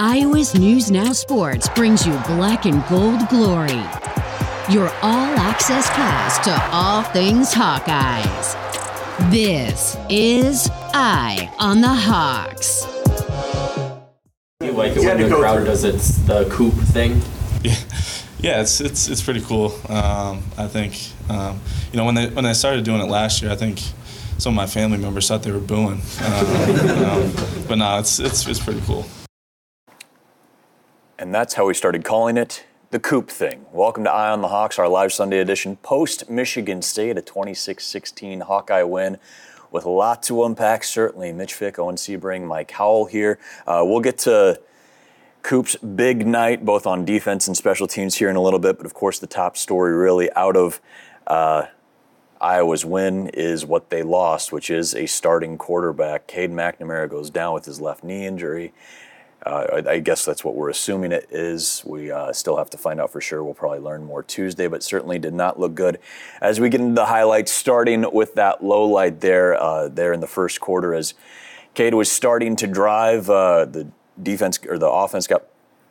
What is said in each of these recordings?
Iowa's News Now Sports brings you black and gold glory. Your all access pass to all things Hawkeyes. This is Eye on the Hawks. You like it when the crowd does its the coop thing? Yeah, yeah, it's it's it's pretty cool. Um, I think um, you know when they when I started doing it last year, I think some of my family members thought they were booing, um, but no, it's it's it's pretty cool. And that's how we started calling it the Coop thing. Welcome to Eye on the Hawks, our live Sunday edition post Michigan State, a 26 16 Hawkeye win with a lot to unpack, certainly. Mitch Fick, Owen Sebring, Mike Howell here. Uh, we'll get to Coop's big night, both on defense and special teams, here in a little bit. But of course, the top story really out of uh, Iowa's win is what they lost, which is a starting quarterback. Cade McNamara goes down with his left knee injury. Uh, I, I guess that's what we're assuming it is. We uh, still have to find out for sure. We'll probably learn more Tuesday, but certainly did not look good. As we get into the highlights, starting with that low light there, uh, there in the first quarter, as Cade was starting to drive, uh, the defense or the offense got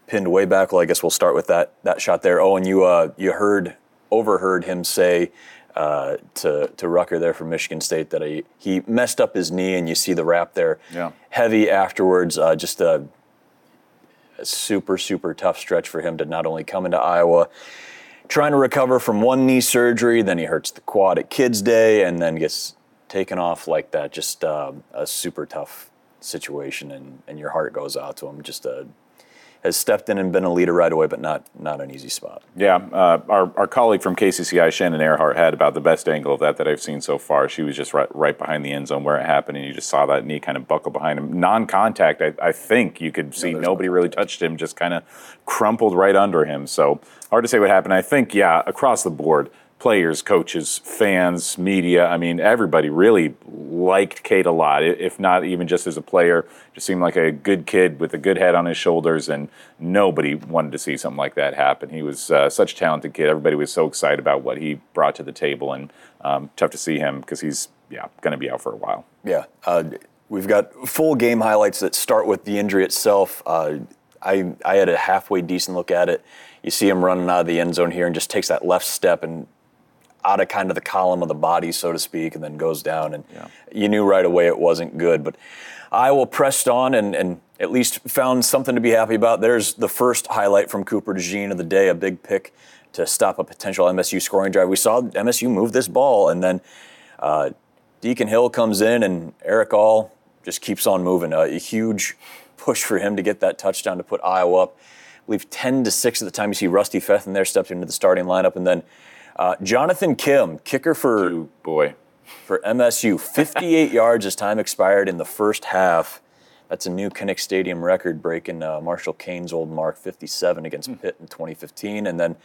pinned way back. Well, I guess we'll start with that that shot there. Oh, and you uh, you heard overheard him say. Uh, to to Rucker there from Michigan State that he, he messed up his knee and you see the wrap there Yeah. heavy afterwards. Uh, just a, a super, super tough stretch for him to not only come into Iowa trying to recover from one knee surgery, then he hurts the quad at Kids Day, and then gets taken off like that. Just uh, a super tough situation, and, and your heart goes out to him. Just uh, has stepped in and been a leader right away, but not not an easy spot. Yeah, uh, our, our colleague from KCCI, Shannon Earhart, had about the best angle of that that I've seen so far. She was just right, right behind the end zone where it happened, and you just saw that knee kind of buckle behind him. Non contact, I, I think you could see nobody really touched him, just kind of crumpled right under him. So hard to say what happened. I think, yeah, across the board, players, coaches, fans, media, I mean, everybody really liked Cade a lot, if not even just as a player. Just seemed like a good kid with a good head on his shoulders, and nobody wanted to see something like that happen. He was uh, such a talented kid. Everybody was so excited about what he brought to the table, and um, tough to see him because he's, yeah, going to be out for a while. Yeah, uh, we've got full game highlights that start with the injury itself. Uh, I I had a halfway decent look at it. You see him running out of the end zone here and just takes that left step and out of kind of the column of the body, so to speak, and then goes down. And you knew right away it wasn't good. But Iowa pressed on and, and at least found something to be happy about. There's the first highlight from Cooper DeJean of the day, a big pick to stop a potential MSU scoring drive. We saw MSU move this ball, and then uh, Deacon Hill comes in, and Erick All just keeps on moving. Uh, a huge push for him to get that touchdown to put Iowa up. I believe 10 to 6 at the time. You see Rusty Feth in there stepped into the starting lineup, and then uh, Jonathan Kim, kicker for Ooh, boy. for MSU, 58 yards as time expired in the first half. That's a new Kinnick Stadium record, breaking uh, Marshall Koehn's old mark, 57 against Pitt in 2015. And then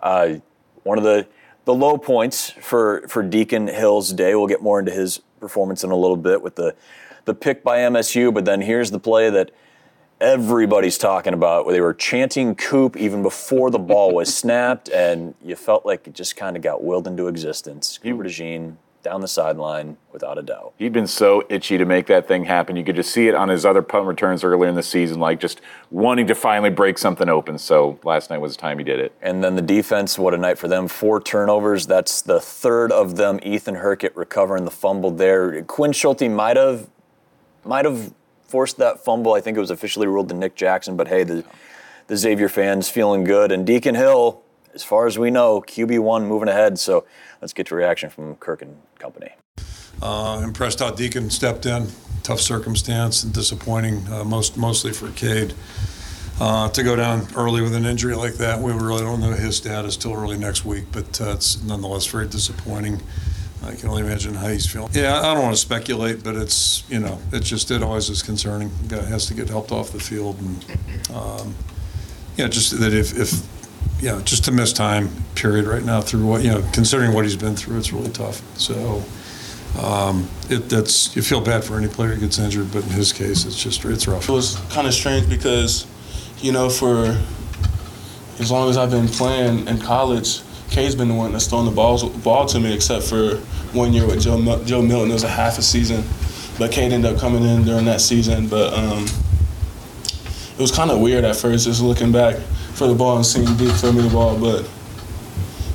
uh, one of the the low points for for Deacon Hill's day. We'll get more into his performance in a little bit with the the pick by MSU. But then here's the play that everybody's talking about where they were chanting Coop even before the ball was snapped, and you felt like it just kind of got willed into existence. Cooper DeJean down the sideline without a doubt. He'd been so itchy to make that thing happen. You could just see it on his other punt returns earlier in the season, like just wanting to finally break something open. So last night was the time he did it. And then the defense, what a night for them. Four turnovers. That's the third of them. Ethan Hurkett recovering the fumble there. Quinn Schulte might have might have forced that fumble. I think it was officially ruled to Nick Jackson, but hey, the the Xavier fans feeling good. And Deacon Hill, as far as we know, QB one moving ahead. So let's get to reaction from Kirk and company. Uh, impressed how Deacon stepped in. Tough circumstance and disappointing, uh, most mostly for Cade. Uh, to go down early with an injury like that, we really don't know his status till early next week, but uh, it's nonetheless very disappointing. I can only imagine how he's feeling. Yeah, I don't want to speculate, but it's you know, it's just it always is concerning. Guy has to get helped off the field, and um, yeah, just that if if you know, just to miss time period right now through what you know, considering what he's been through, it's really tough. So. Um, it, that's you feel bad for any player who gets injured, but in his case, it's just it's rough. It was kind of strange because, you know, for as long as I've been playing in college, Cade's been the one that's thrown the balls, ball to me, except for one year with Joe, Joe Milton. It was a half a season, but Cade ended up coming in during that season. But um, it was kind of weird at first, just looking back for the ball and seeing Deke throw me the ball, but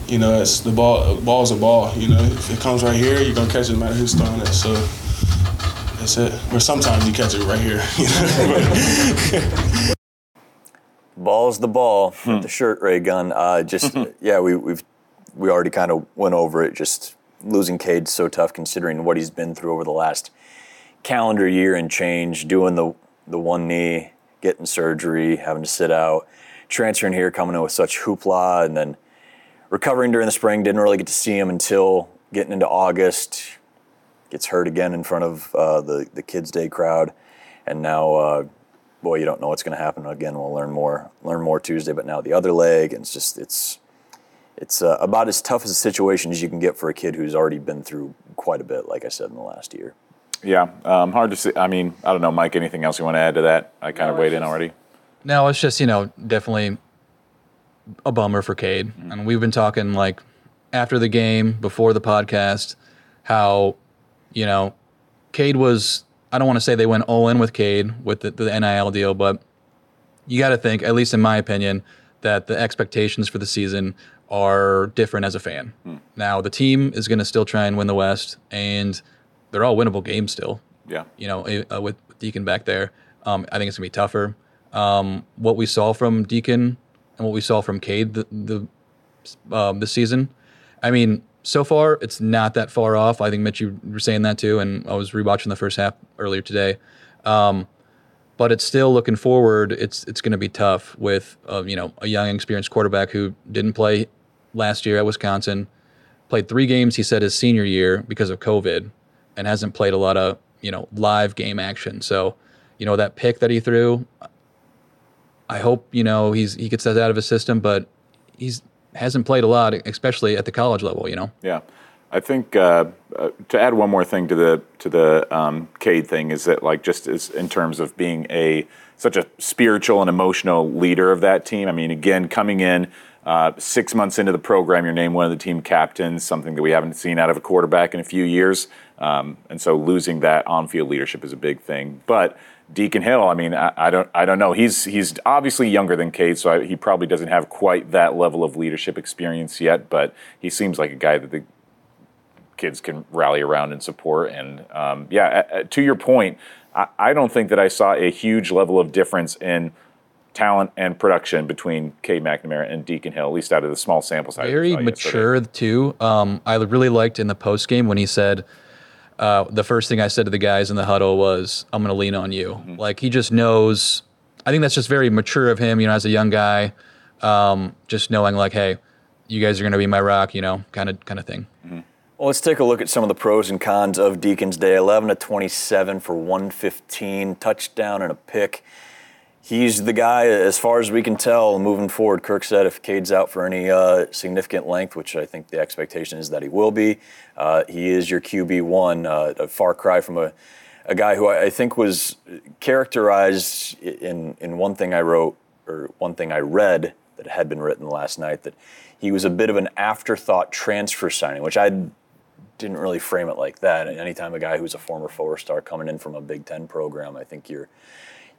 you know, it's the ball. Ball's a ball. You know, if it comes right here, you're gonna catch it no matter who's throwing it. So that's it. Or sometimes you catch it right here. You know? Ball's the ball with the shirt ray gun. Uh, just yeah, we we've we already kind of went over it. Just losing Cade's so tough considering what he's been through over the last calendar year and change, doing the the one knee, getting surgery, having to sit out, transferring here, coming in with such hoopla, and then recovering during the spring. Didn't really get to see him until getting into August. Gets hurt again in front of uh, the the Kids Day crowd, and now, uh, boy, you don't know what's going to happen again. We'll learn more learn more Tuesday, but now the other leg, and it's just it's it's uh, about as tough as a situation as you can get for a kid who's already been through quite a bit, like I said in the last year. Yeah, um, hard to see. I mean, I don't know, Mike. Anything else you want to add to that? I kind of weighed in already. No, it's just you know definitely a bummer for Cade, Mm-hmm. and we've been talking like after the game, before the podcast, how you know Cade was. I don't want to say they went all in with Cade with the, the NIL deal, but you got to think, at least in my opinion, that the expectations for the season are different as a fan. Hmm. Now the team is going to still try and win the West, and they're all winnable games still Yeah. you know, eh, uh, with Deacon back there. Um, I think it's gonna be tougher. Um, what we saw from Deacon and what we saw from Cade the the um, this season, I mean, so far it's not that far off. I think Mitch, you were saying that too, and I was rewatching the first half earlier today. Um, but it's still looking forward. It's it's going to be tough with uh, you know a young, experienced quarterback who didn't play last year at Wisconsin, played three games. He said his senior year because of COVID, and hasn't played a lot of you know live game action. So, you know that pick that he threw. I hope you know he's he gets that out of his system, but he's hasn't played a lot, especially at the college level. You know. Yeah, I think uh, uh, to add one more thing to the to the um, Cade thing is that like just as in terms of being a such a spiritual and emotional leader of that team. I mean, again, coming in uh, six months into the program, you're named one of the team captains, something that we haven't seen out of a quarterback in a few years, um, and so losing that on-field leadership is a big thing, but. Deacon Hill, I mean, I, I don't, I don't know. He's he's obviously younger than Cade, so I, he probably doesn't have quite that level of leadership experience yet. But he seems like a guy that the kids can rally around and support. And um, yeah, to your point, I, I don't think that I saw a huge level of difference in talent and production between Cade McNamara and Deacon Hill, at least out of the small sample size. very saw yesterday. mature too. Um, I really liked in the post game when he said, uh, "The first thing I said to the guys in the huddle was, I'm going to lean on you.' Mm-hmm. Like he just knows. I think that's just very mature of him. You know, as a young guy, um, just knowing like, hey, you guys are going to be my rock. You know, kind of kind of thing. Well, let's take a look at some of the pros and cons of Deacon's Day. 11 to 27 for 115, touchdown and a pick. He's the guy, as far as we can tell, moving forward. Kirk said if Cade's out for any uh, significant length, which I think the expectation is that he will be, uh, he is your QB1, uh, a far cry from a, a guy who I I think was characterized in, in one thing I wrote, or one thing I read that had been written last night, that he was a bit of an afterthought transfer signing, which I didn't really frame it like that. And anytime a guy who's a former four star coming in from a Big Ten program, I think your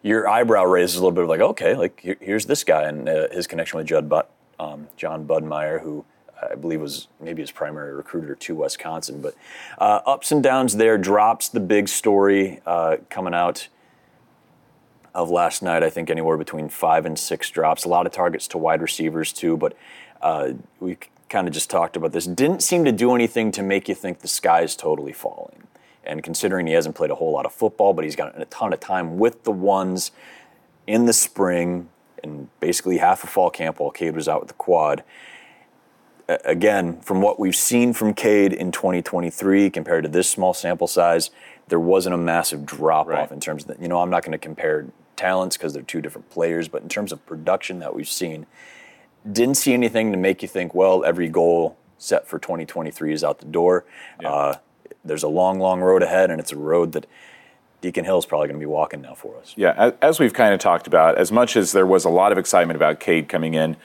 your eyebrow raises a little bit of like, okay, like here, here's this guy and uh, his connection with Judd but, um, Jon Budmayr, who I believe was maybe his primary recruiter to Wisconsin. But uh, ups and downs there, drops the big story uh, coming out of last night. I think anywhere between five and six drops. A lot of targets to wide receivers too, but uh, we kind of just talked about this. Didn't seem to do anything to make you think the sky is totally falling. And considering he hasn't played a whole lot of football, but he's got a ton of time with the ones in the spring and basically half of fall camp while Cade was out with the quad. Again, from what we've seen from Cade in 2023 compared to this small sample size, there wasn't a massive drop Right. off in terms of that. You know, I'm not going to compare talents because they're two different players, but in terms of production that we've seen, didn't see anything to make you think, well, every goal set for 2023 is out the door. Uh, there's a long, long road ahead, and it's a road that Deacon Hill is probably going to be walking now for us. Yeah, as we've kind of talked about, as much as there was a lot of excitement about Cade coming in,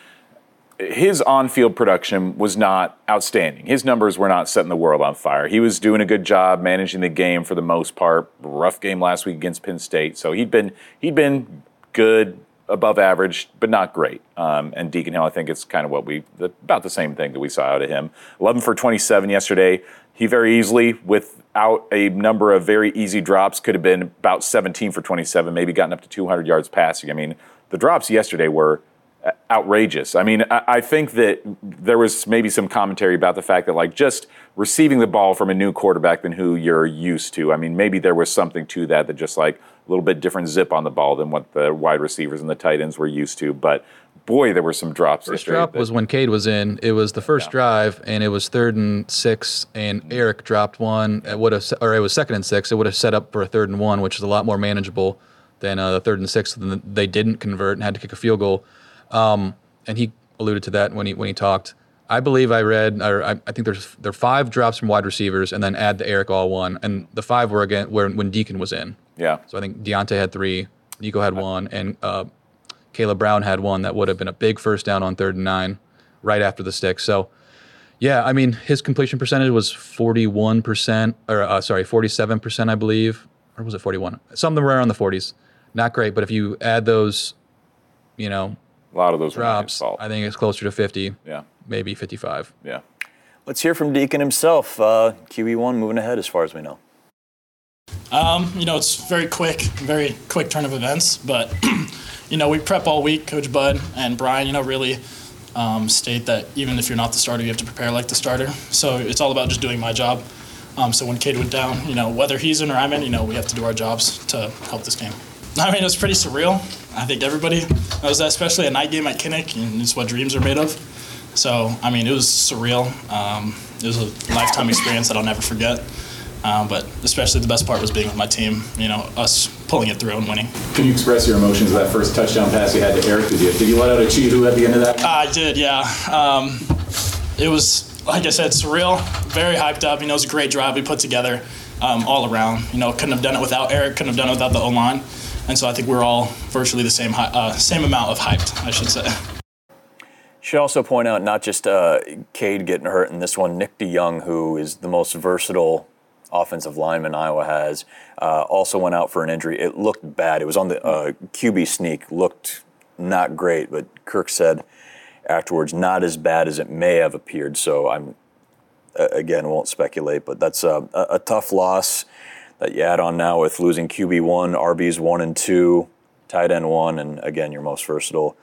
his on-field production was not outstanding. His numbers were not setting the world on fire. He was doing a good job managing the game for the most part. Rough game last week against Penn State, so he'd been he'd been good above average, but not great. Um, and Deacon Hill, I think it's kind of what we the, about the same thing that we saw out of him. 11 for 27 yesterday. He very easily, without a number of very easy drops, could have been about 17 for 27, maybe gotten up to 200 yards passing. I mean, the drops yesterday were uh, outrageous. I mean, I, I think that there was maybe some commentary about the fact that, like, just receiving the ball from a new quarterback than who you're used to. I mean, maybe there was something to that, that just like a little bit different zip on the ball than what the wide receivers and the tight ends were used to. But boy, there were some drops. First drop that- was when Cade was in. It was the first Yeah. drive, and it was third and six, and Erick dropped one. It would have, or it was second and six. It would have set up for a third and one, which is a lot more manageable than uh, the third and six. Then they didn't convert and had to kick a field goal. Um, and he alluded to that when he when he talked. I believe I read, or I, I think there's there are five drops from wide receivers, and then add the Erick all one, and the five were again where when Deacon was in. Yeah. So I think Diante had three, Nico had one, and uh, Caleb Brown had one that would have been a big first down on third and nine, right after the stick. So, yeah, I mean his completion percentage was forty one percent, or uh, sorry, forty seven percent, I believe, or was it forty one? Something around the forties. Not great, but if you add those, you know, A lot of those were not his drops. I think it's closer to fifty, Yeah. maybe fifty five. Yeah. Let's hear from Deacon himself. Uh, QB1 moving ahead as far as we know. Um, you know, it's very quick, very quick turn of events. But you know, we prep all week. Coach Bud and Brian, you know, really um, state that even if you're not the starter, you have to prepare like the starter. So it's all about just doing my job. Um, so when Cade went down, you know, whether he's in or I'm in, you know, we have to do our jobs to help this game. I mean, it was pretty surreal. I think everybody knows that, especially a night game at Kinnick, and it's what dreams are made of. So, I mean, it was surreal. Um, it was a lifetime experience that I'll never forget. Um, but especially the best part was being with my team, you know, us pulling it through and winning. Can you express your emotions of that first touchdown pass you had to Erick? Did you, did you let out a cheetah at the end of that? I did, yeah. Um, it was, like I said, surreal, very hyped up. You know, it was a great drive we put together um, all around. You know, couldn't have done it without Erick, couldn't have done it without the O line. And so I think we're all virtually the same, uh, same amount of hyped, I should say. Should also point out not just uh, Cade getting hurt in this one, Nick DeYoung, who is the most versatile offensive lineman Iowa has, uh, also went out for an injury. It looked bad. It was on the uh, QB sneak, looked not great, but Kirk said afterwards, not as bad as it may have appeared. So I'm, again, won't speculate, but that's a, a, tough loss that you add on now with losing QB1, RBs 1 and 2, tight end 1, and again, your most versatile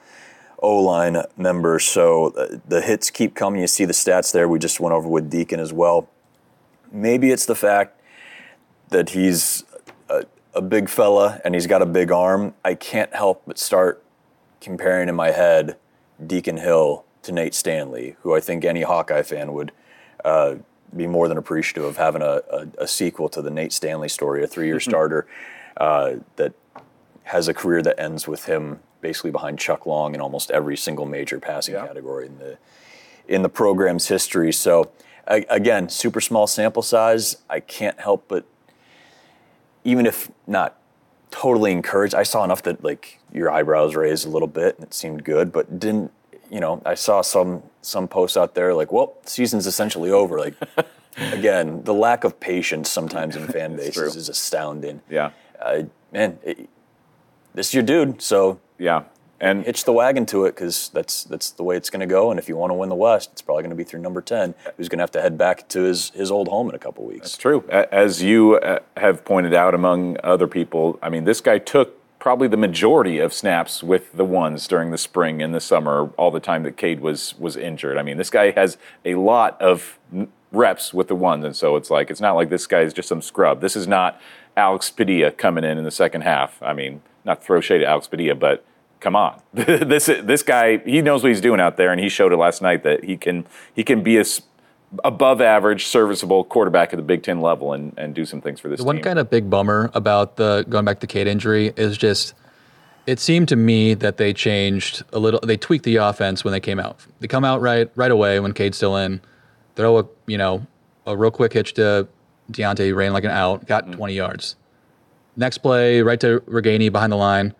O line members. So uh, the hits keep coming. You see the stats there. We just went over with Deacon as well. Maybe it's the fact that he's a, a big fella and he's got a big arm. I can't help but start comparing in my head Deacon Hill to Nate Stanley, who I think any Hawkeye fan would uh, be more than appreciative of having a, a, a sequel to the Nate Stanley story, a three year starter uh, that has a career that ends with him basically behind Chuck Long in almost every single major passing category in the in the program's history. So again, super small sample size. I can't help but even if not totally encouraged, I saw enough that like your eyebrows raised a little bit and it seemed good, but didn't you know, I saw some some posts out there like, well, season's essentially over. Like again, the lack of patience sometimes in fan bases is astounding. Yeah. Uh, man, it, this is your dude, so Yeah. And hitch the wagon to it because that's that's the way it's going to go. And if you want to win the West, it's probably going to be through number ten, who's going to have to head back to his his old home in a couple weeks. It's true. As you uh, have pointed out, among other people, I mean, this guy took probably the majority of snaps with the ones during the spring and the summer, all the time that Cade was was injured. I mean, this guy has a lot of reps with the ones, and so it's like it's not like this guy is just some scrub. This is not Alex Padilla coming in in the second half. I mean, not throw shade at Alex Padilla, but come on, this this guy he knows what he's doing out there, and he showed it last night that he can he can be a above average, serviceable quarterback at the Big Ten level and, and do some things for this The team. one kind of big bummer about the going back to Cade injury is just it seemed to me that they changed a little. They tweaked the offense when they came out. They come out right right away when Cade's still in. Throw a you know a real quick hitch to Diante, ran like an out, got mm. 20 yards. Next play, right to Ragaini behind the line,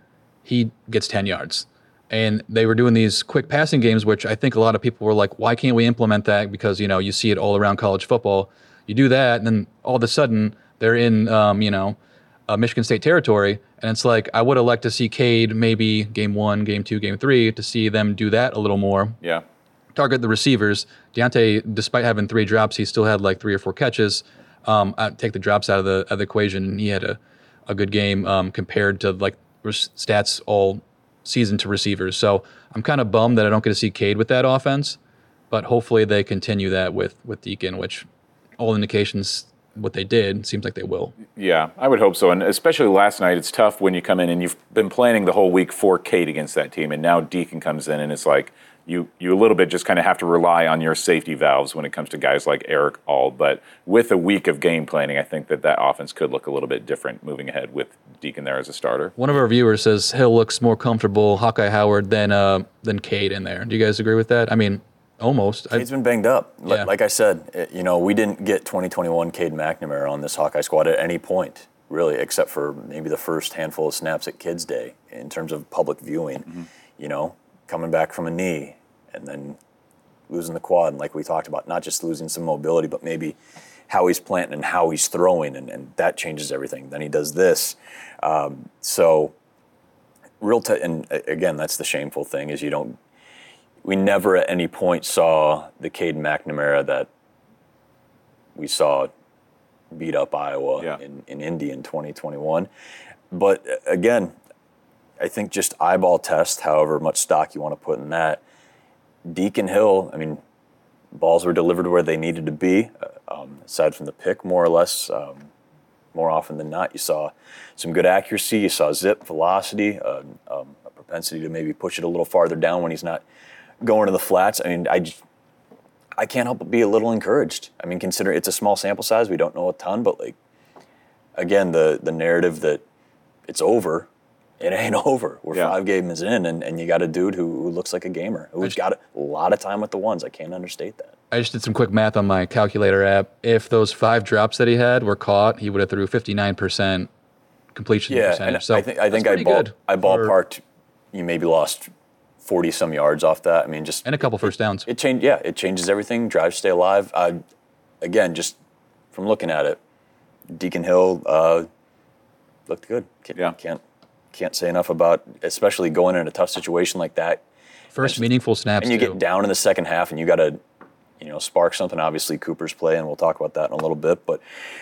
he gets 10 yards. And they were doing these quick passing games, which I think a lot of people were like, why can't we implement that? Because, you know, you see it all around college football. You do that, and then all of a sudden they're in, um, you know, uh, Michigan State territory. And it's like I would have liked to see Cade maybe game one, game two, game three to see them do that a little more. Yeah. Target the receivers. Diante, despite having three drops, he still had like three or four catches. Um, I take the drops out of the, of the equation, and he had a, a good game um, compared to like stats all season to receivers. So I'm kind of bummed that I don't get to see Cade with that offense, but hopefully they continue that with with Deacon, which all indications what they did seems like they will. Yeah, I would hope so. And especially last night, it's tough when you come in and you've been planning the whole week for Cade against that team, and now Deacon comes in and it's like you you a little bit just kind of have to rely on your safety valves when it comes to guys like Erick All. But with a week of game planning, I think that that offense could look a little bit different moving ahead with Deacon there as a starter. One of our viewers says Hill looks more comfortable, Hawkeye Howard, than uh, than Cade in there. Do you guys agree with that? I mean, almost. Cade's been banged up. Li- Yeah. Like I said, it- you know, we didn't get 2021 Cade McNamara on this Hawkeye squad at any point, really, except for maybe the first handful of snaps at Kids Day in terms of public viewing. You know, coming back from a knee and then losing the quad, and like we talked about, not just losing some mobility, but maybe how he's planting and how he's throwing, and, and that changes everything. Then he does this. Um, so, real, t- and again, that's the shameful thing is you don't we never at any point saw the Cade McNamara that we saw beat up Iowa Yeah. in, in Indy in 2021. But uh, again, I think just eyeball test, however much stock you want to put in that. Deacon Hill, I mean, balls were delivered where they needed to be, uh, um, aside from the pick, more or less. Um, more often than not, you saw some good accuracy. You saw zip, velocity, uh, um, a propensity to maybe push it a little farther down when he's not going to the flats. I mean, I I can't help but be a little encouraged. I mean, consider it's a small sample size. We don't know a ton, but like, again, the the narrative that it's over, it ain't over. We're Yeah. five games in, and, and you got a dude who, who looks like a gamer, who's got a lot of time with the ones. I can't understate that. I just did some quick math on my calculator app. If those five drops that he had were caught, he would have threw 59% completion Yeah, percentage. So I think I think I ball, I ballparked. You maybe lost forty some yards off that. I mean, just and a couple first downs. it changed. Yeah, it changes everything. Drives stay alive. I, again, just from looking at it, Deacon Hill uh, looked good. Can't, Yeah. can't can't say enough about, especially going in a tough situation like that. First meaningful snaps. And you too. get down in the second half, and you got to, you know, spark something. Obviously, Cooper's play, and we'll talk about that in a little bit. But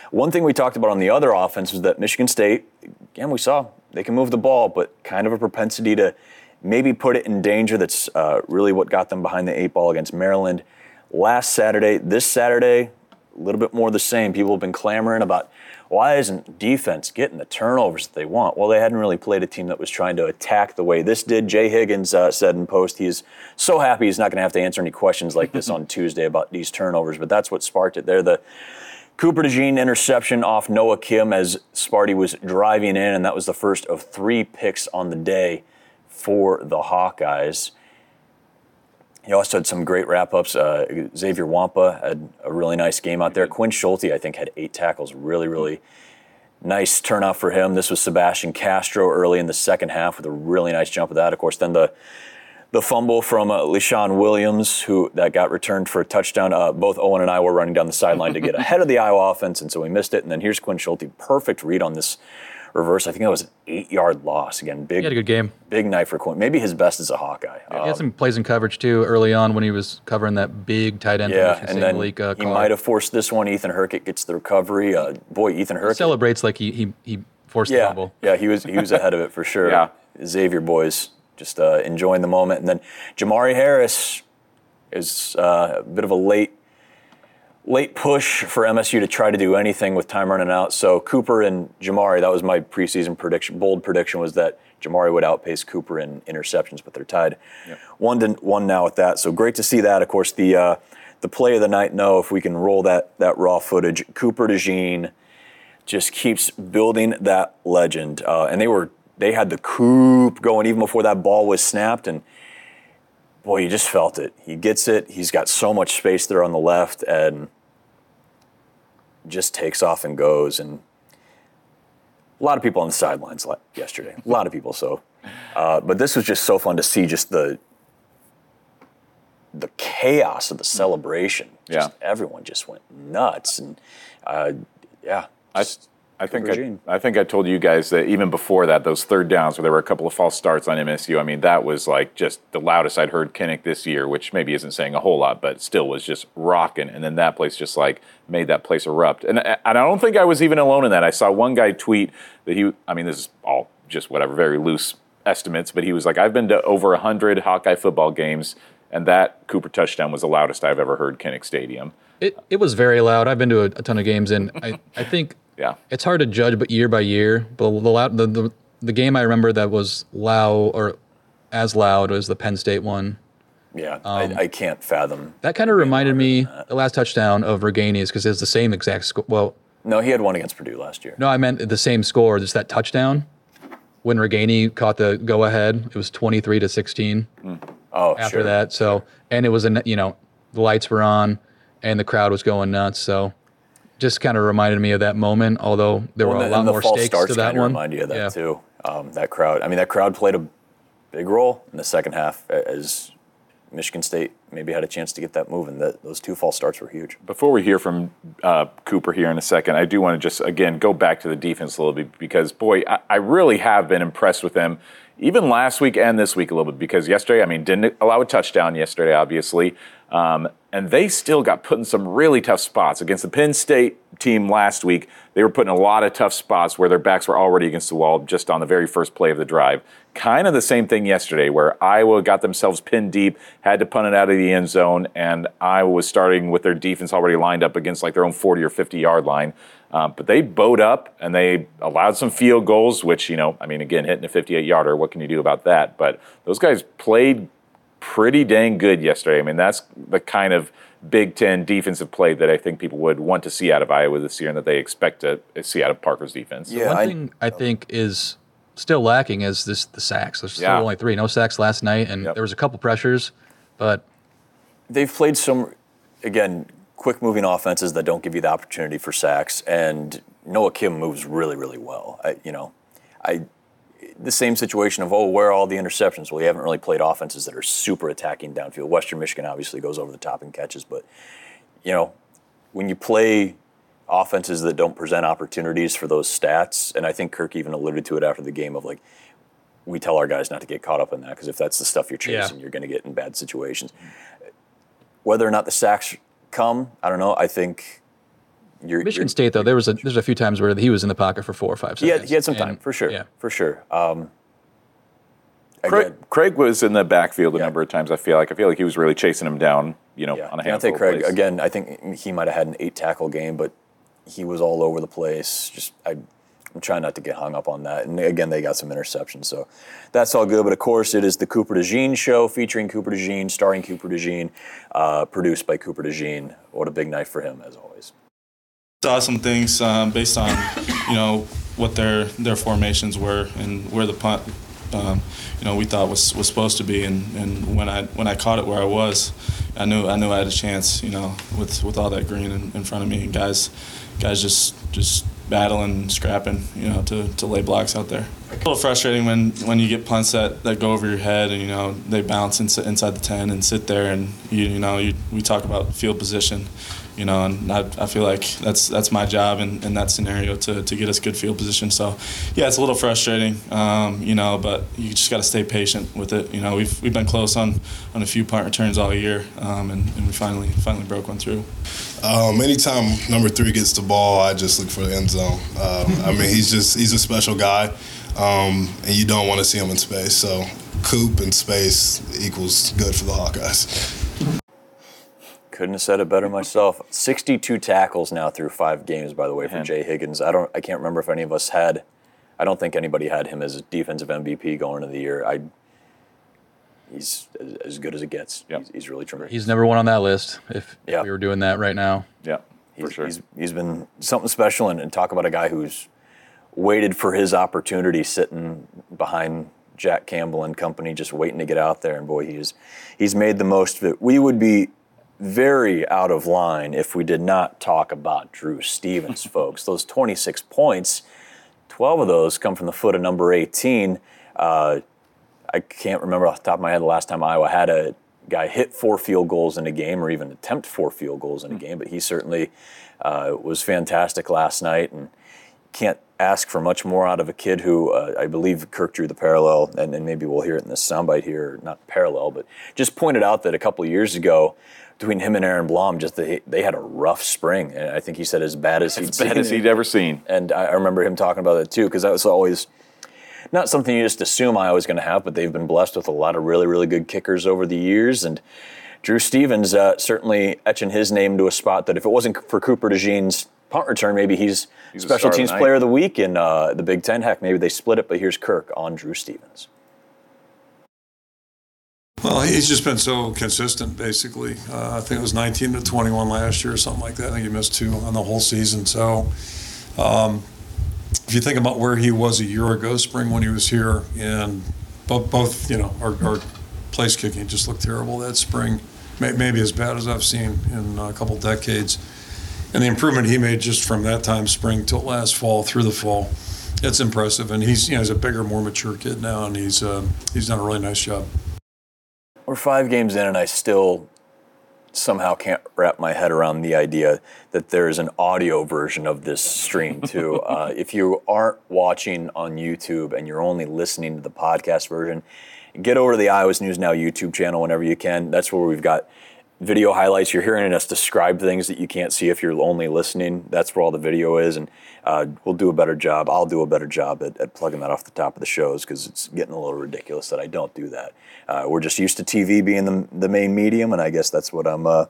one thing we talked about on the other offense was that Michigan State, again, we saw they can move the ball, but kind of a propensity to maybe put it in danger. That's uh, really what got them behind the eight ball against Maryland last Saturday. This Saturday, a little bit more the same. People have been clamoring about why isn't defense getting the turnovers that they want? Well, they hadn't really played a team that was trying to attack the way this did. Jay Higgins uh, said in post he's so happy he's not going to have to answer any questions like this on Tuesday about these turnovers, but that's what sparked it there. The Cooper DeJean interception off Noah Kim as Sparty was driving in, and that was the first of three picks on the day for the Hawkeyes. He also had some great wrap ups. Uh, Xavier Nwankpa had a really nice game out there. Quinn Schulte, I think, had eight tackles. Really, really nice turnout for him. This was Sebastian Castro early in the second half with a really nice jump of that. Of course, then the the fumble from uh, LeSean Williams, who that got returned for a touchdown. Uh, both Owen and I were running down the sideline to get ahead of the Iowa offense, and so we missed it. And then here's Quinn Schulte, perfect read on this reverse. I think that was an eight-yard loss. Again, big, He had a good game. big night for Quinn. Maybe his best as a Hawkeye. He Um, had some plays in coverage too early on when he was covering that big tight end. Yeah, and then Malik, uh, he might have forced this one. Ethan Hurkett gets the recovery. Uh, boy, Ethan Hurkett. celebrates like he he, he forced the yeah, fumble. yeah, he was he was ahead of it for sure. Yeah. Xavier boys just uh, enjoying the moment, and then Jermari Harris is uh, a bit of a late late push for MSU to try to do anything with time running out. So Cooper and Jermari, that was my preseason prediction. Bold prediction was that Jermari would outpace Cooper in interceptions, but they're tied one to one now with that. So great to see that. Of course, the uh, the play of the night. No, if we can roll that that raw footage, Cooper DeJean just keeps building that legend. Uh, and they were they had the coop going even before that ball was snapped, and boy, you just felt it. He gets it. He's got so much space there on the left, and just takes off and goes. And a lot of people on the sidelines yesterday. A lot of people. So, uh, but this was just so fun to see just the the chaos of the celebration. Just Yeah. everyone just went nuts, and uh, yeah, I, just- I I think Regine. I, I think I told you guys that even before that, those third downs where there were a couple of false starts on MSU. I mean, that was like just the loudest I'd heard Kinnick this year, which maybe isn't saying a whole lot, but still was just rocking. And then that place just like made that place erupt. And, and I don't think I was even alone in that. I saw one guy tweet that he. I mean, this is all just whatever, very loose estimates, but he was like, "I've been to over hundred Hawkeye football games." And that Cooper touchdown was the loudest I've ever heard Kinnick Stadium. It it was very loud. I've been to a, a ton of games, and I, I think Yeah. it's hard to judge, but year by year. But the the, the the game I remember that was loud or as loud was the Penn State one. Yeah, Um, I, I can't fathom. That kind of reminded me the last touchdown of Ragaini's because it's the same exact score. Well, No, he had one against Purdue last year. no, I meant the same score, just that touchdown. When Ragaini caught the go ahead, it was twenty three to sixteen. Oh, after sure. that. So, and it was a you know the lights were on, and the crowd was going nuts. So, just kind of reminded me of that moment. Although there Well, were a and lot more and the false stakes starts to that kinda one. Remind you of that yeah. too. Um, that crowd. I mean, that crowd played a big role in the second half as Michigan State maybe had a chance to get that moving. That those two false starts were huge. Before we hear from uh, Cooper here in a second, I do want to just again go back to the defense a little bit because boy, I, I really have been impressed with them, even last week and this week a little bit. Because yesterday, I mean, didn't allow a touchdown yesterday, obviously, um, and they still got put in some really tough spots against the Penn State team last week. They were put in a lot of tough spots where their backs were already against the wall just on the very first play of the drive. Kind of the same thing yesterday, where Iowa got themselves pinned deep, had to punt it out of the end zone, and Iowa was starting with their defense already lined up against like their own 40 or 50 yard line. Uh, but they bowed up and they allowed some field goals, which, you know, I mean, again, hitting a 58 yarder, what can you do about that? But those guys played pretty dang good yesterday. I mean, that's the kind of Big Ten defensive play that I think people would want to see out of Iowa this year and that they expect to see out of Parker's defense. Yeah, One thing I think is still lacking is this the sacks. There's still Yeah. only three. No sacks last night, and there was a couple pressures, but They've played some, again, quick moving offenses that don't give you the opportunity for sacks. And Noah Kim moves really, really well. I, you know, I the same situation of oh, where are all the interceptions? Well, you haven't really played offenses that are super attacking downfield. Western Michigan obviously goes over the top and catches, but you know, when you play offenses that don't present opportunities for those stats, and I think Kirk even alluded to it after the game of like, we tell our guys not to get caught up in that because if that's the stuff you're Yeah. chasing, you're going to get in bad situations. Whether or not the sacks come, I don't know. I think you're Michigan you're- State though there was a there's a few times where he was in the pocket for four or five He seconds. had, he had some time and- for sure, Yeah. for sure. Um, Craig, again, Craig was in the backfield a number of times. I feel like I feel like he was really chasing him down. You know, on a handful Deontay of Craig plays. again. I think he might have had an eight tackle game, but he was all over the place. Just I, I'm trying not to get hung up on that. And again, they got some interceptions, so that's all good. But of course, it is the Cooper DeJean show featuring Cooper DeJean, starring Cooper DeJean, uh, produced by Cooper DeJean. What a big night for him, as always. Saw some things um, based on you know what their their formations were and where the punt um, you know we thought was, was supposed to be. And, and when I when I caught it where I was I knew I knew I had a chance you know with, with all that green in, in front of me and guys guys just just battling scrapping you know to, to lay blocks out there. A little frustrating when, when you get punts that, that go over your head and you know they bounce inside, the 10 and sit there and you, you know you, we talk about field position you know, and I, I feel like that's that's my job in, in that scenario to, to get us good field position. So, yeah, it's a little frustrating, um, you know, but you just got to stay patient with it. You know, we've, we've been close on, on a few punt returns all year, um, and, and we finally finally broke one through. Um, anytime number three gets the ball, I just look for the end zone. Um, I mean, he's just he's a special guy, um, and you don't want to see him in space. So, Coop in space equals good for the Hawkeyes. Couldn't have said it better myself. 62 tackles now through five games, by the way, for Jay Higgins. I don't, I can't remember if any of us had. I don't think anybody had him as a defensive MVP going into the year. I, he's as- as good as it gets. He's, he's really tremendous. He's number one on that list. If, Yeah. if we were doing that right now, yeah, he's, He's, he's been something special, and, and talk about a guy who's waited for his opportunity, sitting behind Jack Campbell and company, just waiting to get out there. And boy, he's he's made the most of it. We would be very out of line if we did not talk about Drew Stevens, folks. Those 26 points, 12 of those come from the foot of number 18. Uh, I can't remember off the top of my head the last time Iowa had a guy hit four field goals in a game or even attempt four field goals in a game, but he certainly uh, was fantastic last night. And can't ask for much more out of a kid who uh, I believe Kirk drew the parallel, and, and maybe we'll hear it in this soundbite here, not parallel, but just pointed out that a couple years ago between him and Aaron Blom, just they, they had a rough spring, and I think he said as bad as he'd As bad as he'd ever seen. And I, remember him talking about it too, because that was always not something you just assume I was going to have, but they've been blessed with a lot of really, really good kickers over the years. And Drew Stevens uh, certainly etching his name to a spot that if it wasn't for Cooper DeJean's punt return, maybe he's He's special teams player of the week in uh, the Big Ten. Heck, maybe they split it, but here's Kirk on Drew Stevens. Well, he's just been so consistent, basically. Uh, I think it was 19 to 21 last year or something like that. I think he missed two on the whole season. So, um, if you think about where he was a year ago, spring when he was here, and both, both you know, our, our place kicking just looked terrible that spring, maybe as bad as I've seen in a couple decades. And the improvement he made just from that time spring till last fall through the fall, it's impressive. And he's you know he's a bigger, more mature kid now, and he's uh, he's done a really nice job. We're five games in, and I still somehow can't wrap my head around the idea that there's an audio version of this stream too. uh, if you aren't watching on YouTube and you're only listening to the podcast version, get over to the Iowa's News Now YouTube channel whenever you can. That's where we've got video highlights. You're hearing us describe things that you can't see if you're only listening. That's where all the video is, and uh, we'll do a better job. I'll do a better job at, at plugging that off the top of the shows because it's getting a little ridiculous that I don't do that. Uh, we're just used to TV being the, the main medium, and I guess that's what I'm uh,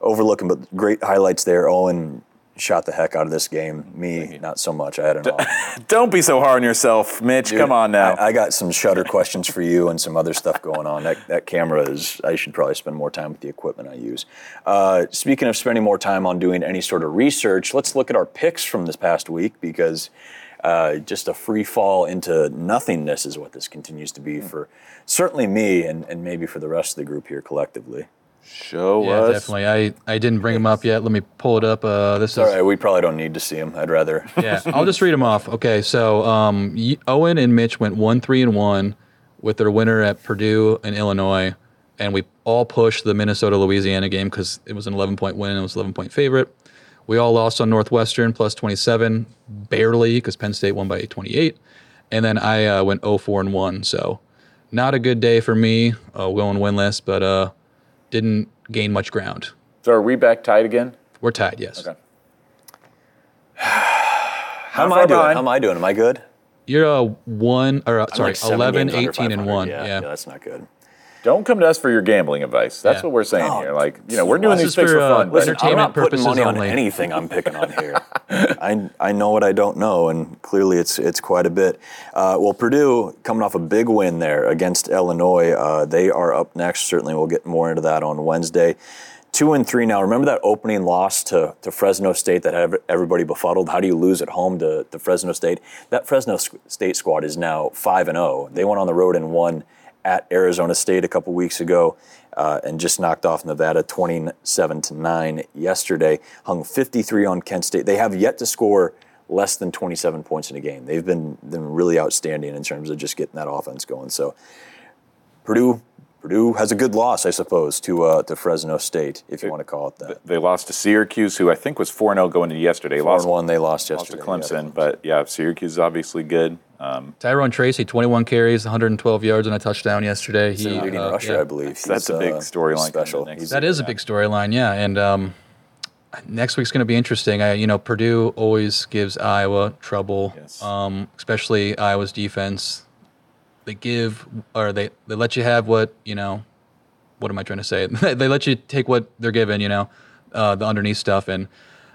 overlooking. But great highlights there. Owen shot the heck out of this game. Me, not so much. I had an off. Don't be so hard on yourself, Mitch. Dude, Come on now. I, I got some shutter questions for you and some other stuff going on. That, that camera is, I should probably spend more time with the equipment I use. Uh, speaking of spending more time on doing any sort of research, let's look at our picks from this past week because uh, just a free fall into nothingness is what this continues to be for certainly me and, and maybe for the rest of the group here collectively. Show Yeah, us. definitely. I, I didn't bring them up yet. Let me pull it up. Uh, this All is right, we probably don't need to see them. I'd rather. yeah. I'll just read them off. Okay, so um, y- Owen and Mitch went one three and one with their winner at Purdue and Illinois, and we all pushed the Minnesota Louisiana game because it was an 11 point win. It was 11 point favorite. We all lost on Northwestern plus 27, barely because Penn State won by 28, and then I uh, went 0 4 and one. So not a good day for me, uh, going winless, but uh, didn't gain much ground. So are we back tied again? We're tied, yes. Okay. How am I doing? behind? How am I doing? Am I good? You're a one, or uh, I'm sorry, like 11, 18, and 500. one. Yeah, Yeah. that's not good. Don't come to us for your gambling advice. That's Yeah. what we're saying No. here. Like, you know, we're doing these is picks for, for uh, fun. but- listen, I'm not putting purposes money on anything I'm picking on here. I, I know what I don't know, and clearly it's it's quite a bit. Uh, well, Purdue coming off a big win there against Illinois. Uh, they are up next. Certainly, we'll get more into that on Wednesday. Two and three now. Remember that opening loss to, to Fresno State that had everybody befuddled? How do you lose at home to, to Fresno State? That Fresno State squad is now 5 and 0. They went on the road and won at Arizona State a couple weeks ago uh, and just knocked off Nevada 27 to 9 yesterday. Hung 53 on Kent State. They have yet to score less than 27 points in a game. They've been, been really outstanding in terms of just getting that offense going. So Purdue Purdue has a good loss, I suppose, to uh, to Fresno State, if you want to call it that. They lost to Syracuse, who I think was 4 0 going into yesterday. Four one, they lost lost to. Clemson. Yeah. But yeah, Syracuse is obviously good. Um, Tyrone Tracy, 21 carries, 112 yards, and a touchdown yesterday. He's He, leading uh, rusher, yeah. I believe. That's- that's a big uh, storyline Special. That is a big storyline, yeah. And um, next week's going to be interesting. I, you know, Purdue always gives Iowa trouble, Yes. um, especially Iowa's defense. They give, or they, they let you have what, you know, what am I trying to say? they let you take what they're given, you know, uh, the underneath stuff. And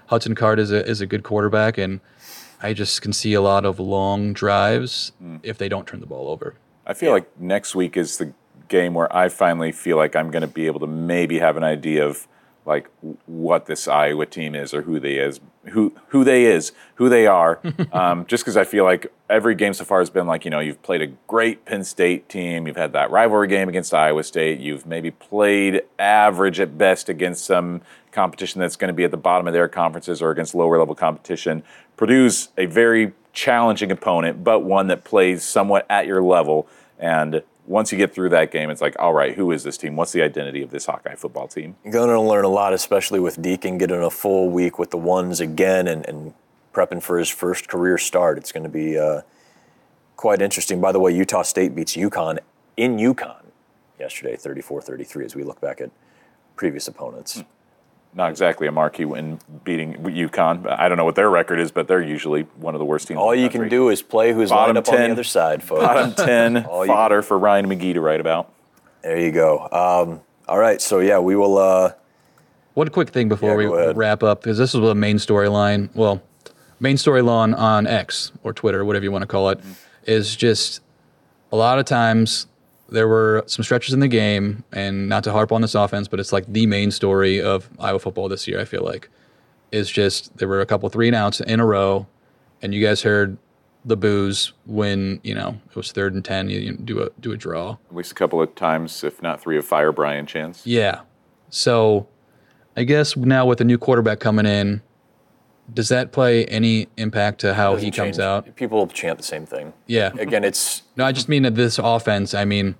Hudson Card is a, is a good quarterback. And I just can see a lot of long drives if they don't turn the ball over. I feel like next week is the game where I finally feel like I'm going to be able to maybe have an idea of like what this Iowa team is or who they is, who who they is, who they are. um, just because I feel like every game so far has been like you know you've played a great Penn State team, you've had that rivalry game against Iowa State, you've maybe played average at best against some competition that's going to be at the bottom of their conferences or against lower level competition. Purdue's a very challenging opponent, but one that plays somewhat at your level. And once you get through that game, it's like, all right, who is this team? What's the identity of this Hawkeye football team? You're going to learn a lot, especially with Deacon getting a full week with the ones again and, and prepping for his first career start. It's going to be uh, quite interesting. By the way, Utah State beats UConn in UConn yesterday, 34-33, as we look back at previous opponents. Not exactly a marquee win beating UConn. I don't know what their record is, but they're usually one of the worst teams. All in the you can do is play who's Bottom lined up on the other side, folks. Bottom 10 fodder for Ryan McGee to write about. There you go. Um, all right, so yeah, we will. Uh, One quick thing before Yeah, we ahead. wrap up, because this is the main storyline. Well, main storyline on X or Twitter, whatever you want to call it, is just a lot of times there were some stretches in the game, and not to harp on this offense, but it's like the main story of Iowa football this year. I feel like is just there were a couple three and outs in a row, and you guys heard the boos when you know it was third and ten. You, you do a do a draw. At least a couple of times, if not three, of fire Brian chance. Yeah. So I guess now with the new quarterback coming in, does that play any impact to how he comes change. out? People chant the same thing. Yeah. Again, it's No, I just mean that this offense, I mean,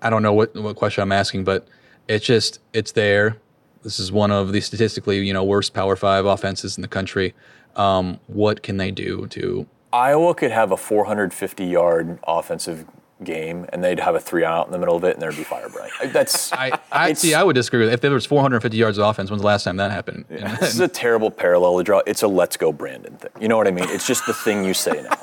I don't know what, what question I'm asking, but it's just, it's there. This is one of the statistically, you know, worst Power Five offenses in the country. Um, what can they do to? Iowa could have a 450 yard offensive game, and they'd have a three out in the middle of it, and there'd be fire Brian. That's I, I see. I would disagree with if there was 450 yards of offense. When's the last time that happened? this is a terrible parallel to draw. It's a let's go Brandon thing. You know what I mean? It's just the thing you say now.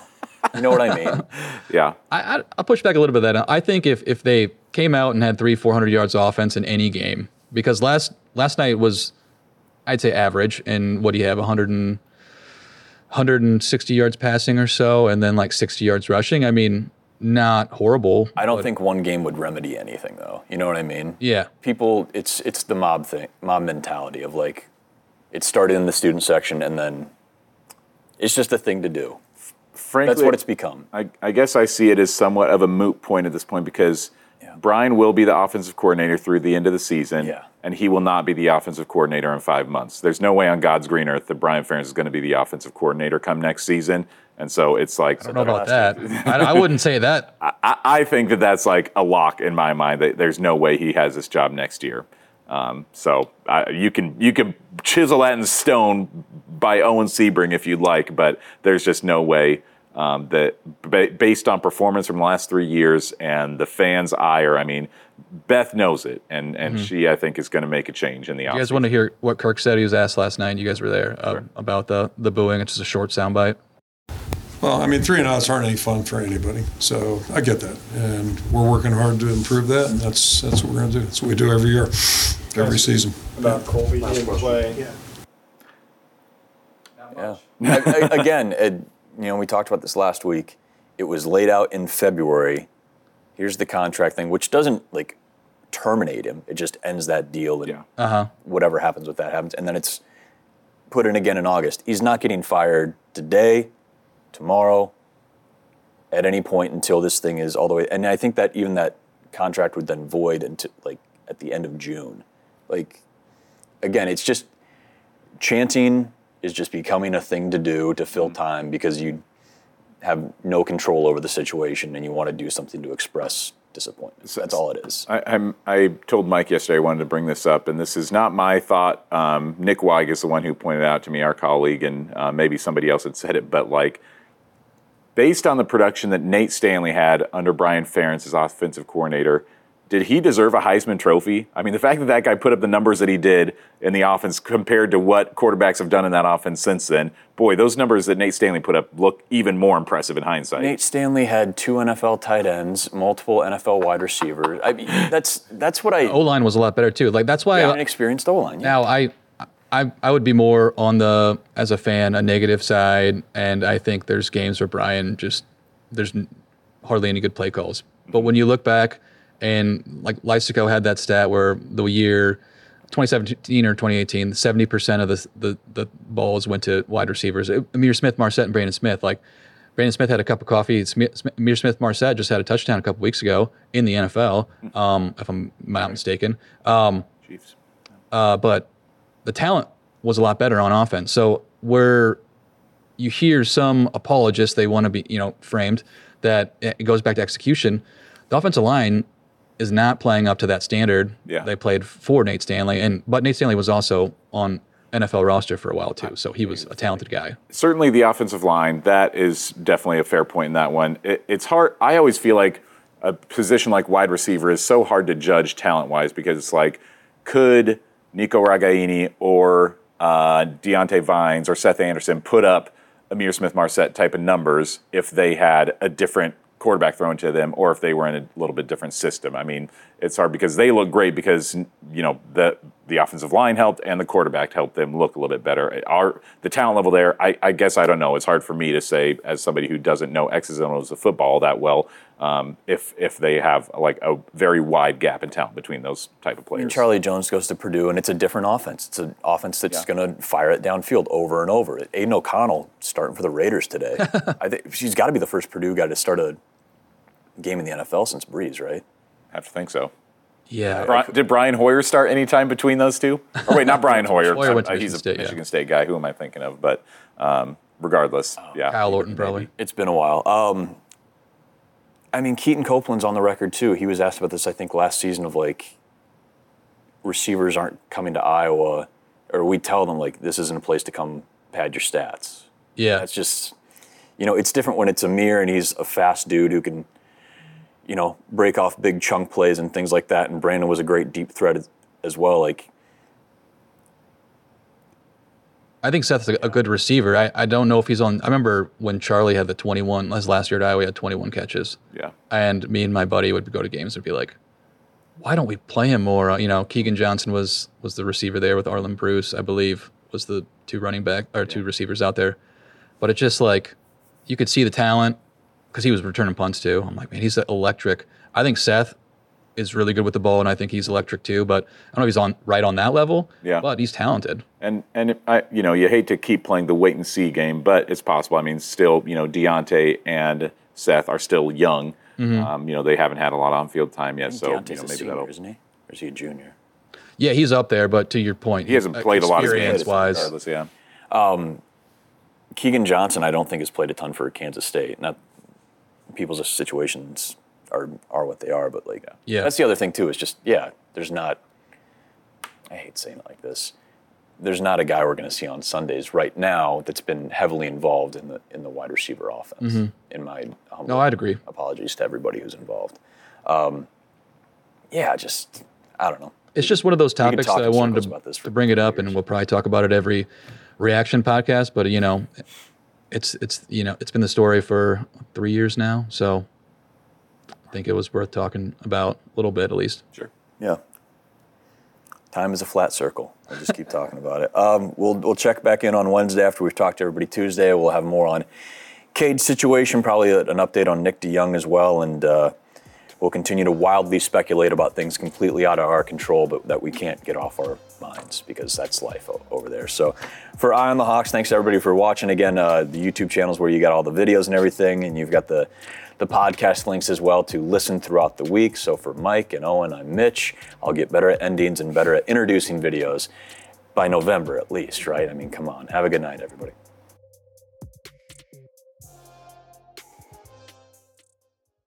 You know what I mean? Yeah. I, I, I'll push back a little bit. of That I think if if they came out and had three, four hundred yards of offense in any game, because last last night was, I'd say average. And what do you have? 100 and, 160 yards passing or so, and then like 60 yards rushing. I mean, not horrible. I don't think one game would remedy anything, though. You know what I mean? Yeah. People, it's it's the mob thing, mob mentality of like, it started in the student section, and then it's just a thing to do. Frankly, That's what it's become. I, I guess I see it as somewhat of a moot point at this point because Brian will be the offensive coordinator through the end of the season, Yeah. and he will not be the offensive coordinator in five months. There's no way on God's green earth that Brian Ferentz is going to be the offensive coordinator come next season, and so it's like I don't know about that. I, I wouldn't say that. I, I think that that's like a lock in my mind. That there's no way he has this job next year. Um, so I, you can you can chisel that in stone by Owen Sebring if you'd like, but there's just no way um, that ba- based on performance from the last three years and the fans' ire. I mean, Beth knows it, and and Mhm. she I think is going to make a change in the office. You offseason. guys want to hear what Kirk said? He was asked last night. You guys were there uh, about the the booing. It's just a short soundbite. Well, I mean, three and outs aren't any fun for anybody, so I get that, and we're working hard to improve that, and that's that's what we're going to do. That's what we do every year, every season. About Colby didn't play. Yeah. I, I, again, it, you know, we talked about this last week. It was laid out in February. Here's the contract thing, which doesn't like terminate him. It just ends that deal, and Uh huh. whatever happens with that happens. And then it's put in again in August. He's not getting fired today, tomorrow, at any point until this thing is all the way. And I think that even that contract would then void until like at the end of June. Like again, it's just chanting is just becoming a thing to do to fill time because you have no control over the situation and you want to do something to express disappointment. That's all it is. I, I'm, I told Mike yesterday I wanted to bring this up, and this is not my thought. Um, Nick Weig is the one who pointed out to me, our colleague, and uh, maybe somebody else had said it, but like, based on the production that Nate Stanley had under Brian Ferentz as offensive coordinator, did he deserve a Heisman Trophy? I mean, the fact that that guy put up the numbers that he did in the offense compared to what quarterbacks have done in that offense since then, boy, those numbers that Nate Stanley put up look even more impressive in hindsight. Nate Stanley had two NFL tight ends, multiple NFL wide receivers. I mean, that's that's what I. O line was a lot better too. Like that's why. Yeah, I, an experienced O line. Now I, I I would be more on the as a fan a negative side, and I think there's games where Brian just there's hardly any good play calls. But when you look back, and like Lysico had that stat where the year 2017 or 2018, 70 percent of the, the the balls went to wide receivers. Ihmir Smith, Marsette, and Brandon Smith. Like Brandon Smith had a cup of coffee. Smith, Smith, Ihmir Smith, Marsette just had a touchdown a couple weeks ago in the NFL, um, if I'm not mistaken. Um, Chiefs. uh, but the talent was a lot better on offense. So where you hear some apologists, they want to be, you know, framed that it goes back to execution. The offensive line is not playing up to that standard. Yeah. They played for Nate Stanley, and but Nate Stanley was also on NFL roster for a while too. So he was a talented guy. certainly the offensive line that is definitely a fair point in that one it, it's hard i always feel like a position like wide receiver is so hard to judge talent wise because it's like could nico ragaini or uh, Diante Vines or Seth Anderson put up Ihmir Smith Marsette type of numbers if they had a different quarterback thrown to them or if they were in a little bit different system. I mean, it's hard because they look great because you know the the offensive line helped and the quarterback helped them look a little bit better. Our the talent level there, I, I guess I don't know. It's hard for me to say as somebody who doesn't know X's and O's of football that well. Um, if if they have like a very wide gap in talent between those type of I players. mean, Charlie Jones goes to Purdue, and it's a different offense. It's an offense that's going to fire it downfield over and over. Aidan O'Connell starting for the Raiders today. I think she's got to be the first Purdue guy to start a game in the NFL since Brees, right? have to think so. Yeah. Bri- did Brian Hoyer start any time between those two? Or wait, not Brian Hoyer. Hoyer went to Uh, Michigan he's a State, yeah. Michigan State guy. Who am I thinking of? But um, regardless, yeah. Kyle Orton probably. It's been a while. Um, I mean, Kelton Copeland's on the record too. He was asked about this, I think, last season of like receivers aren't coming to Iowa, or we tell them like this isn't a place to come pad your stats. Yeah. it's just, you know, it's different when it's Ihmir and he's a fast dude who can, you know, break off big chunk plays and things like that. And Brandon was a great deep threat as, as well. Like, I think Seth's a, good receiver. I, I don't know if he's on. I remember when Charlie had the 21, his last year at Iowa, he had 21 catches. Yeah. And me and my buddy would go to games and be like, why don't we play him more? Uh, You know, Keagan Johnson was was the receiver there with Arland Bruce, I believe, was the two running back or two receivers out there. But it's just like you could see the talent because he was returning punts too. I'm like, man, he's electric. I think Seth is really good with the ball, and I think he's electric too. But I don't know if he's on right on that level. Yeah. But he's talented. And and I, you know, you hate to keep playing the wait and see game, but it's possible. I mean, still, you know, Diante and Seth are still young. Mhm. Um, you know, they haven't had a lot of on-field time yet, so Diante's you know, a maybe senior, that'll. isn't he? Or is he a junior? Yeah, he's up there. But to your point, He hasn't played a lot of games, experience wise. Yeah. Um, Keagan Johnson, I don't think has played a ton for Kansas State. Not people's situations are are what they are, but like Yeah. that's the other thing too. Is just yeah, there's not. I hate saying it like this. There's not a guy we're going to see on Sundays right now that's been heavily involved in the in the wide receiver offense. Mhm. In my humble No, I'd agree. Apologies to everybody who's involved. Um, yeah, just I don't know. It's just one of those topics that I wanted to, to bring it up, and we'll probably talk about it every reaction podcast. But you know, it's it's you know it's been the story for three years now, so think it was worth talking about a little bit at least. Sure. Yeah. Time is a flat circle. I'll just keep talking about it. Um, we'll we'll check back in on Wednesday after we've talked to everybody Tuesday. We'll have more on Cade's situation, probably an update on Nick DeJong as well, and uh, we'll continue to wildly speculate about things completely out of our control, but that we can't get off our minds because that's life over there. So, for Eye on the Hawks, thanks everybody for watching. Again, uh, the YouTube channels where you got all the videos and everything, and you've got the the podcast links as well to listen throughout the week. So for Mike and Owen, I'm Mitch. I'll get better at endings and better at introducing videos by November at least, right? I mean, come on. Have a good night, everybody.